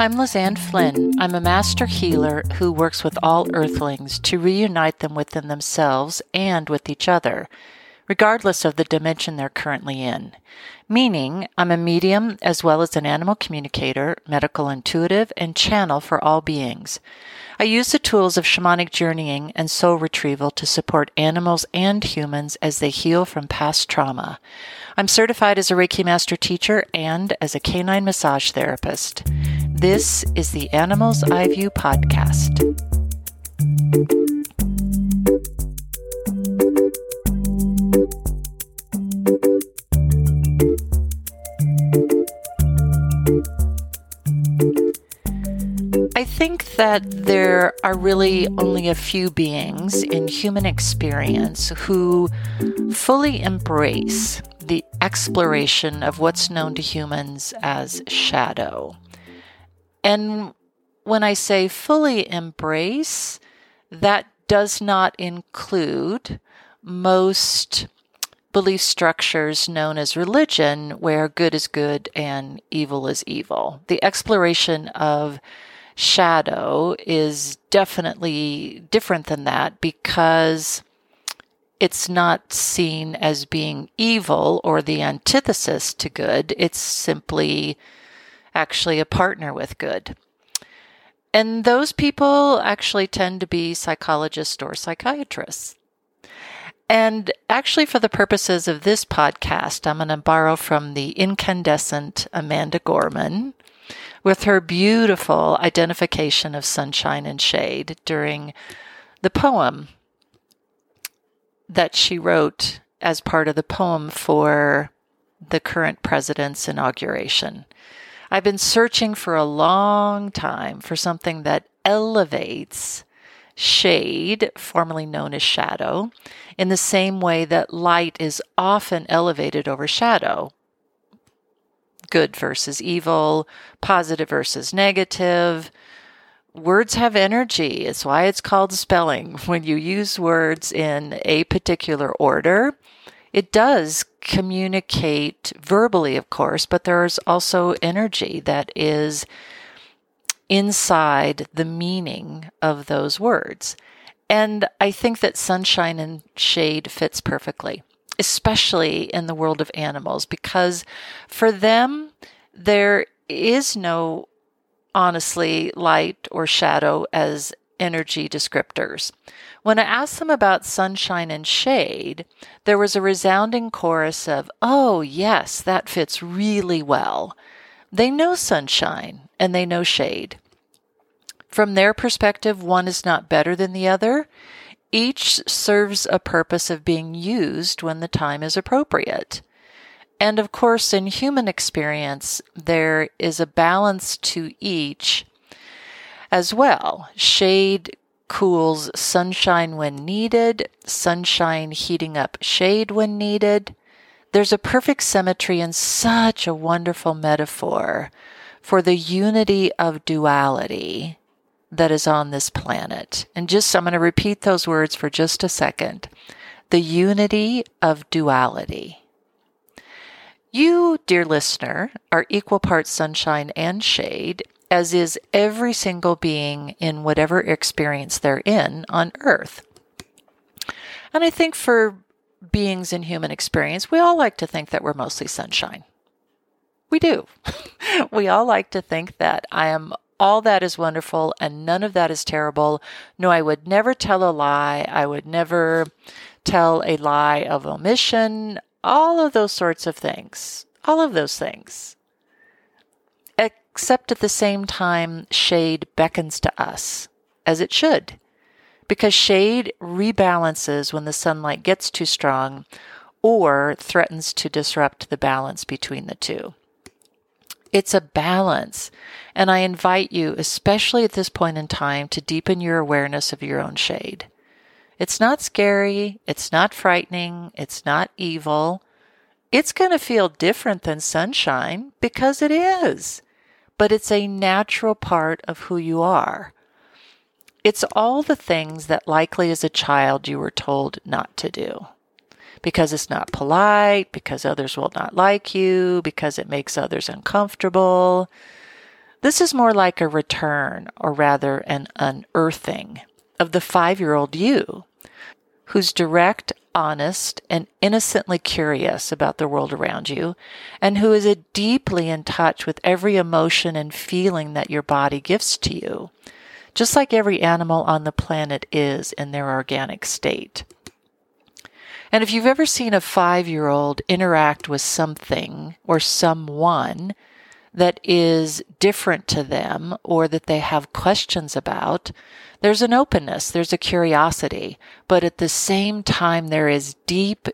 I'm Lizanne Flynn. I'm a master healer who works with all earthlings to reunite them within themselves and with each other, regardless of the dimension they're currently in. Meaning, I'm a medium as well as an animal communicator, medical intuitive, and channel for all beings. I use the tools of shamanic journeying and soul retrieval to support animals and humans as they heal from past trauma. I'm certified as a Reiki Master teacher and as a canine massage therapist. This is the Animals Eye View podcast. I think that there are really only a few beings in human experience who fully embrace the exploration of what's known to humans as shadow. And when I say fully embrace, that does not include most belief structures known as religion, where good is good and evil is evil. The exploration of shadow is definitely different than that because it's not seen as being evil or the antithesis to good. It's simply actually a partner with good. And those people actually tend to be psychologists or psychiatrists. And actually, for the purposes of this podcast, I'm going to borrow from the incandescent Amanda Gorman with her beautiful identification of sunshine and shade during the poem that she wrote as part of the poem for the current president's inauguration. I've been searching for a long time for something that elevates shade, formerly known as shadow, in the same way that light is often elevated over shadow. Good versus evil, positive versus negative. Words have energy. It's why it's called spelling. When you use words in a particular order, it does communicate verbally, of course, but there's also energy that is inside the meaning of those words. And I think that sunshine and shade fits perfectly, especially in the world of animals, because for them, there is no honestly light or shadow as energy descriptors. When I asked them about sunshine and shade, there was a resounding chorus of, Oh, yes, that fits really well. They know sunshine and they know shade. From their perspective, one is not better than the other. Each serves a purpose of being used when the time is appropriate. And of course, in human experience, there is a balance to each as well. Shade cools sunshine when needed, sunshine heating up shade when needed. There's a perfect symmetry and such a wonderful metaphor for the unity of duality that is on this planet. And just, I'm going to repeat those words for just a second. The unity of duality. You, dear listener, are equal parts sunshine and shade, as is every single being in whatever experience they're in on earth. And I think for beings in human experience, we all like to think that we're mostly sunshine. We do. we all like to think that I am all that is wonderful and none of that is terrible. No, I would never tell a lie. I would never tell a lie of omission. All of those sorts of things. All of those things except at the same time, shade beckons to us, as it should, because shade rebalances when the sunlight gets too strong or threatens to disrupt the balance between the two. It's a balance, and I invite you, especially at this point in time, to deepen your awareness of your own shade. It's not scary, it's not frightening, it's not evil. It's going to feel different than sunshine because it is but it's a natural part of who you are. It's all the things that likely as a child you were told not to do. Because it's not polite, because others will not like you, because it makes others uncomfortable. This is more like a return, or rather an unearthing, of the five year old you, who's direct, honest, and innocently curious about the world around you, and who is deeply in touch with every emotion and feeling that your body gives to you, just like every animal on the planet is in their organic state. And if you've ever seen a five year old interact with something or someone that is different to them or that they have questions about, there's an openness, there's a curiosity, but at the same time, there is deep,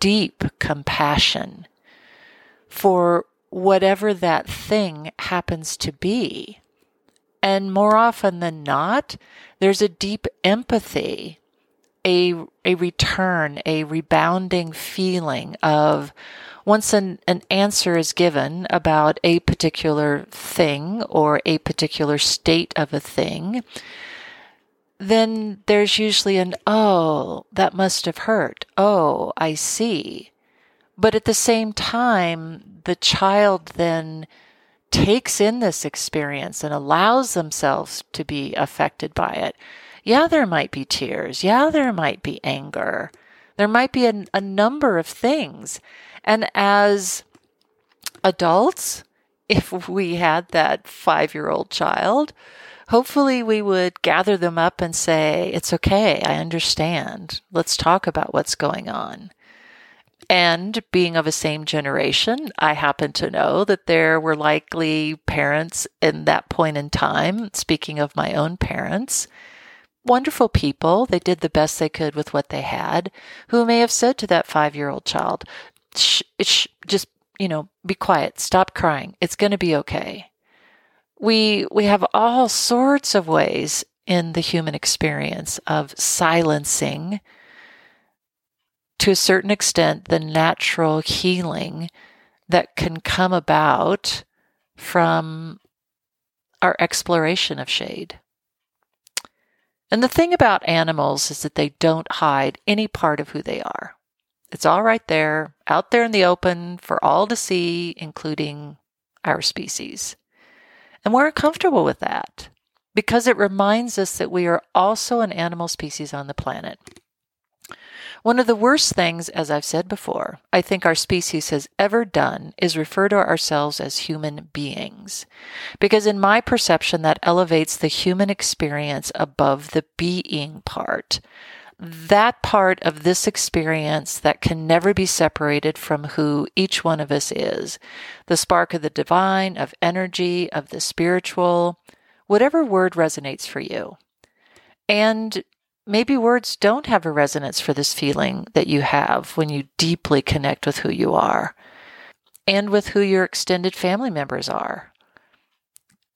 deep compassion for whatever that thing happens to be. And more often than not, there's a deep empathy, a, a return, a rebounding feeling of, once an, an answer is given about a particular thing or a particular state of a thing, then there's usually an, oh, that must have hurt. Oh, I see. But at the same time, the child then takes in this experience and allows themselves to be affected by it. Yeah, there might be tears. Yeah, there might be anger. There might be a, a number of things. And as adults, if we had that five year old child, hopefully we would gather them up and say, It's okay, I understand. Let's talk about what's going on. And being of a same generation, I happen to know that there were likely parents in that point in time, speaking of my own parents, wonderful people. They did the best they could with what they had, who may have said to that five year old child, shh, shh, just, you know, be quiet, stop crying. It's going to be okay. We, we have all sorts of ways in the human experience of silencing to a certain extent the natural healing that can come about from our exploration of shade. And the thing about animals is that they don't hide any part of who they are. It's all right there, out there in the open for all to see, including our species. And we're uncomfortable with that because it reminds us that we are also an animal species on the planet. One of the worst things, as I've said before, I think our species has ever done is refer to ourselves as human beings. Because in my perception, that elevates the human experience above the being part that part of this experience that can never be separated from who each one of us is the spark of the divine, of energy, of the spiritual, whatever word resonates for you. And maybe words don't have a resonance for this feeling that you have when you deeply connect with who you are and with who your extended family members are.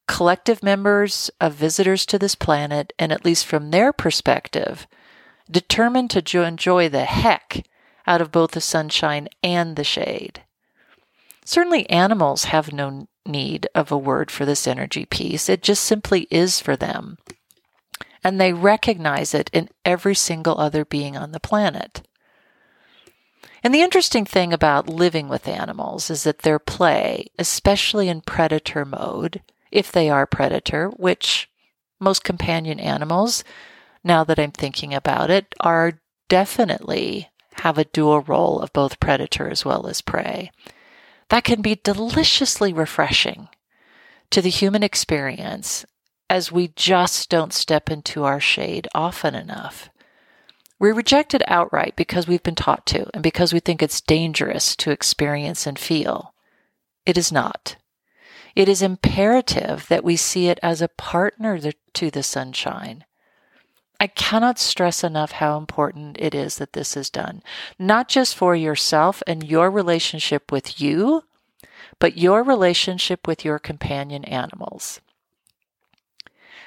Collective members of visitors to this planet, and at least from their perspective, determined to enjoy the heck out of both the sunshine and the shade. Certainly, animals have no need of a word for this energy piece, it just simply is for them. And they recognize it in every single other being on the planet. And the interesting thing about living with animals is that their play, especially in predator mode, if they are predator, which most companion animals now that I'm thinking about it, are definitely have a dual role of both predator as well as prey. That can be deliciously refreshing to the human experience as we just don't step into our shade often enough. We reject it outright because we've been taught to and because we think it's dangerous to experience and feel. It is not. It is imperative that we see it as a partner to the sunshine, I cannot stress enough how important it is that this is done, not just for yourself and your relationship with you, but your relationship with your companion animals.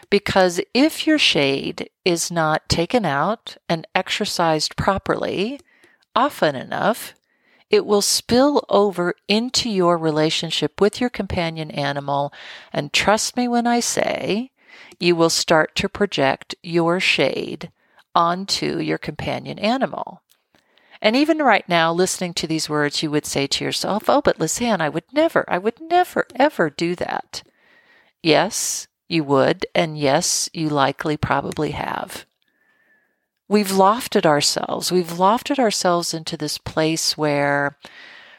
Because if your shade is not taken out and exercised properly, often enough, it will spill over into your relationship with your companion animal. And trust me when I say, you will start to project your shade onto your companion animal. And even right now, listening to these words, you would say to yourself, Oh, but Lizanne, I would never, I would never, ever do that. Yes, you would, and yes, you likely probably have. We've lofted ourselves. We've lofted ourselves into this place where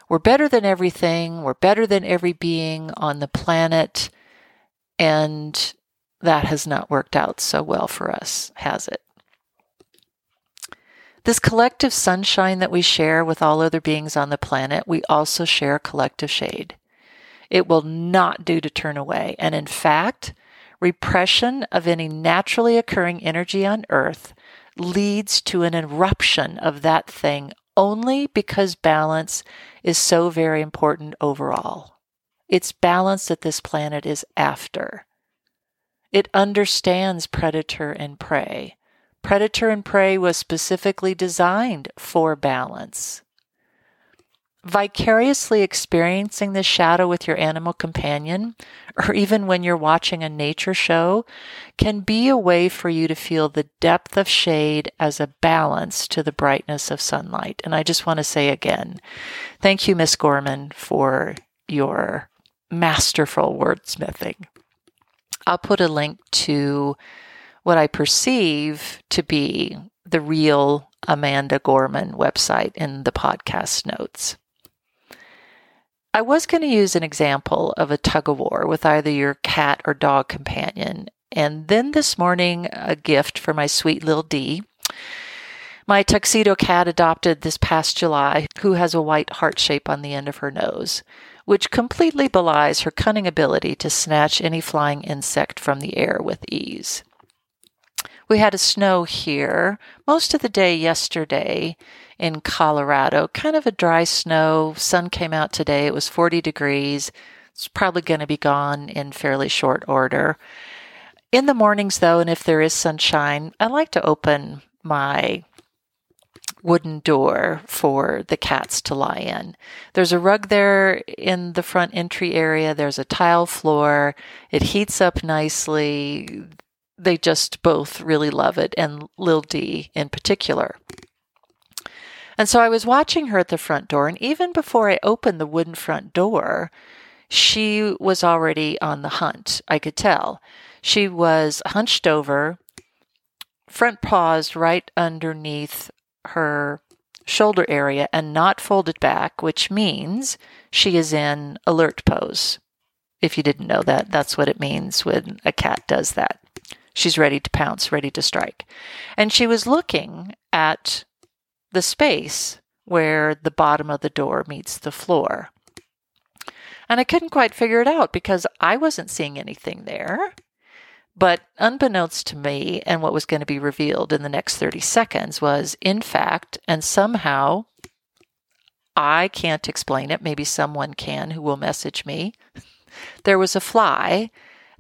we're better than everything, we're better than every being on the planet, and that has not worked out so well for us, has it? This collective sunshine that we share with all other beings on the planet, we also share collective shade. It will not do to turn away. And in fact, repression of any naturally occurring energy on Earth leads to an eruption of that thing only because balance is so very important overall. It's balance that this planet is after. It understands predator and prey. Predator and prey was specifically designed for balance. Vicariously experiencing the shadow with your animal companion, or even when you're watching a nature show, can be a way for you to feel the depth of shade as a balance to the brightness of sunlight. And I just want to say again, thank you, Miss Gorman, for your masterful wordsmithing. I'll put a link to what I perceive to be the real Amanda Gorman website in the podcast notes. I was going to use an example of a tug of war with either your cat or dog companion, and then this morning, a gift for my sweet little D. My tuxedo cat adopted this past July, who has a white heart shape on the end of her nose which completely belies her cunning ability to snatch any flying insect from the air with ease. We had a snow here most of the day yesterday in Colorado, kind of a dry snow. Sun came out today. It was 40 degrees. It's probably going to be gone in fairly short order. In the mornings, though, and if there is sunshine, I like to open my wooden door for the cats to lie in. There's a rug there in the front entry area. There's a tile floor. It heats up nicely. They just both really love it, and Lil D in particular. And so I was watching her at the front door, and even before I opened the wooden front door, she was already on the hunt. I could tell. She was hunched over, front paws right underneath her shoulder area and not folded back, which means she is in alert pose. If you didn't know that, that's what it means when a cat does that. She's ready to pounce, ready to strike. And she was looking at the space where the bottom of the door meets the floor. And I couldn't quite figure it out because I wasn't seeing anything there. But unbeknownst to me, and what was going to be revealed in the next 30 seconds was, in fact, and somehow, I can't explain it, maybe someone can who will message me. There was a fly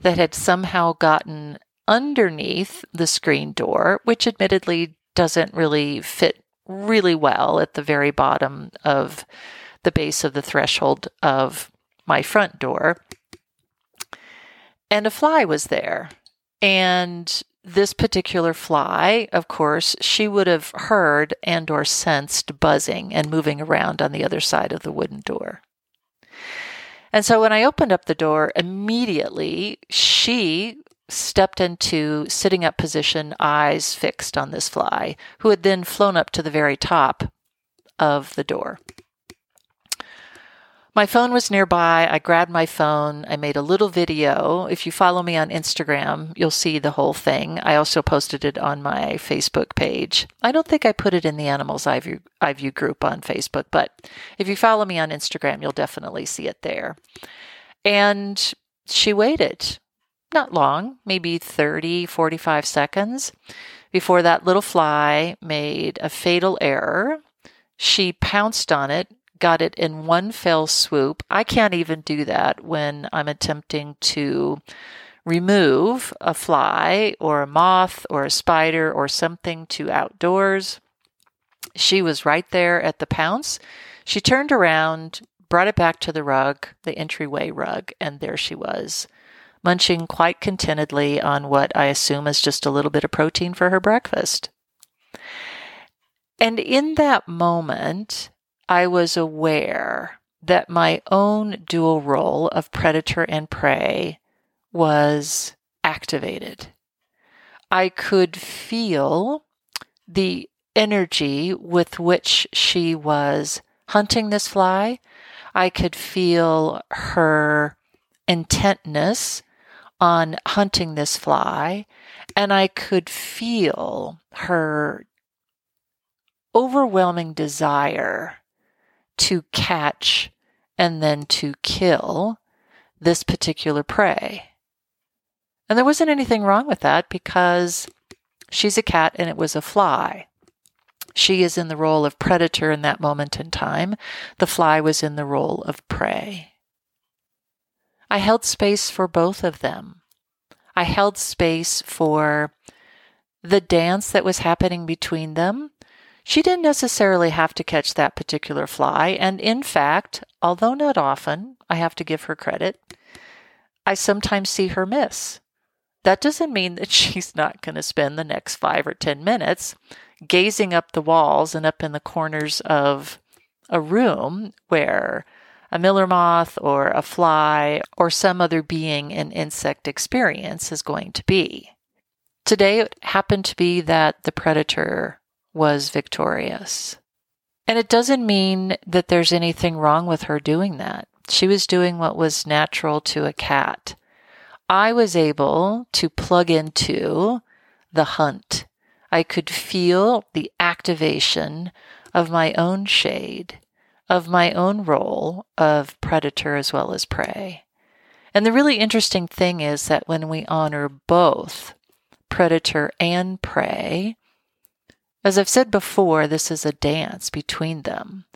that had somehow gotten underneath the screen door, which admittedly doesn't really fit really well at the very bottom of the base of the threshold of my front door. And a fly was there. And this particular fly, of course, she would have heard and or sensed buzzing and moving around on the other side of the wooden door. And so when I opened up the door, immediately she stepped into sitting up position, eyes fixed on this fly, who had then flown up to the very top of the door. My phone was nearby. I grabbed my phone. I made a little video. If you follow me on Instagram, you'll see the whole thing. I also posted it on my Facebook page. I don't think I put it in the Animals Eye View, iView group on Facebook, but if you follow me on Instagram, you'll definitely see it there. And she waited not long, maybe 30, 45 seconds before that little fly made a fatal error. She pounced on it got it in one fell swoop. I can't even do that when I'm attempting to remove a fly or a moth or a spider or something to outdoors. She was right there at the pounce. She turned around, brought it back to the rug, the entryway rug, and there she was, munching quite contentedly on what I assume is just a little bit of protein for her breakfast. And in that moment, I was aware that my own dual role of predator and prey was activated. I could feel the energy with which she was hunting this fly. I could feel her intentness on hunting this fly, and I could feel her overwhelming desire to catch and then to kill this particular prey. And there wasn't anything wrong with that because she's a cat and it was a fly. She is in the role of predator in that moment in time. The fly was in the role of prey. I held space for both of them. I held space for the dance that was happening between them. She didn't necessarily have to catch that particular fly. And in fact, although not often, I have to give her credit, I sometimes see her miss. That doesn't mean that she's not going to spend the next five or 10 minutes gazing up the walls and up in the corners of a room where a miller moth or a fly or some other being an insect experience is going to be. Today it happened to be that the predator was victorious. And it doesn't mean that there's anything wrong with her doing that. She was doing what was natural to a cat. I was able to plug into the hunt I could feel the activation of my own shade, of my own role of predator as well as prey. And the really interesting thing is that when we honor both predator and prey, as I've said before, this is a dance between them.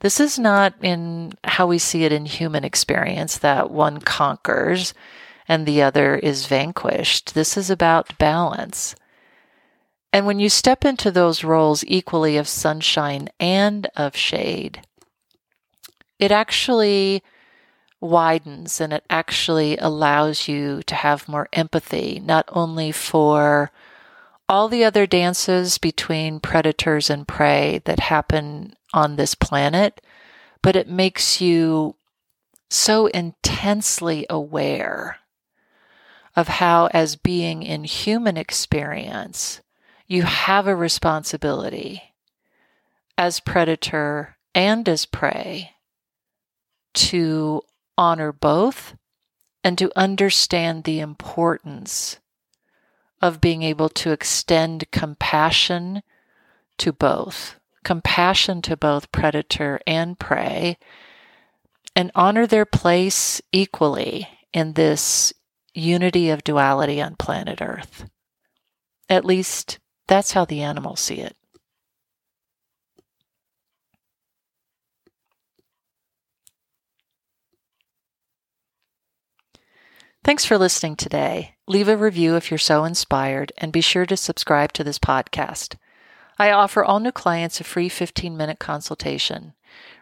This is not in how we see it in human experience that one conquers and the other is vanquished. This is about balance. And when you step into those roles equally of sunshine and of shade, it actually widens and it actually allows you to have more empathy, not only for all the other dances between predators and prey that happen on this planet, but it makes you so intensely aware of how, as being in human experience, you have a responsibility as predator and as prey to honor both and to understand the importance of being able to extend compassion to both, compassion to both predator and prey, and honor their place equally in this unity of duality on planet Earth. At least that's how the animals see it. Thanks for listening today. Leave a review if you're so inspired, and be sure to subscribe to this podcast. I offer all new clients a free 15 minute consultation.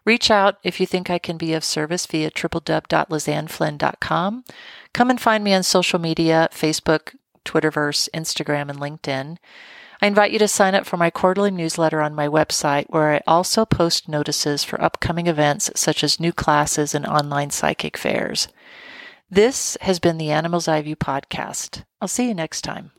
Reach out if you think I can be of service via www.lizanneflynn.com. Come and find me on social media Facebook, Twitterverse, Instagram, and LinkedIn. I invite you to sign up for my quarterly newsletter on my website, where I also post notices for upcoming events such as new classes and online psychic fairs. This has been the Animal's Eye View podcast. I'll see you next time.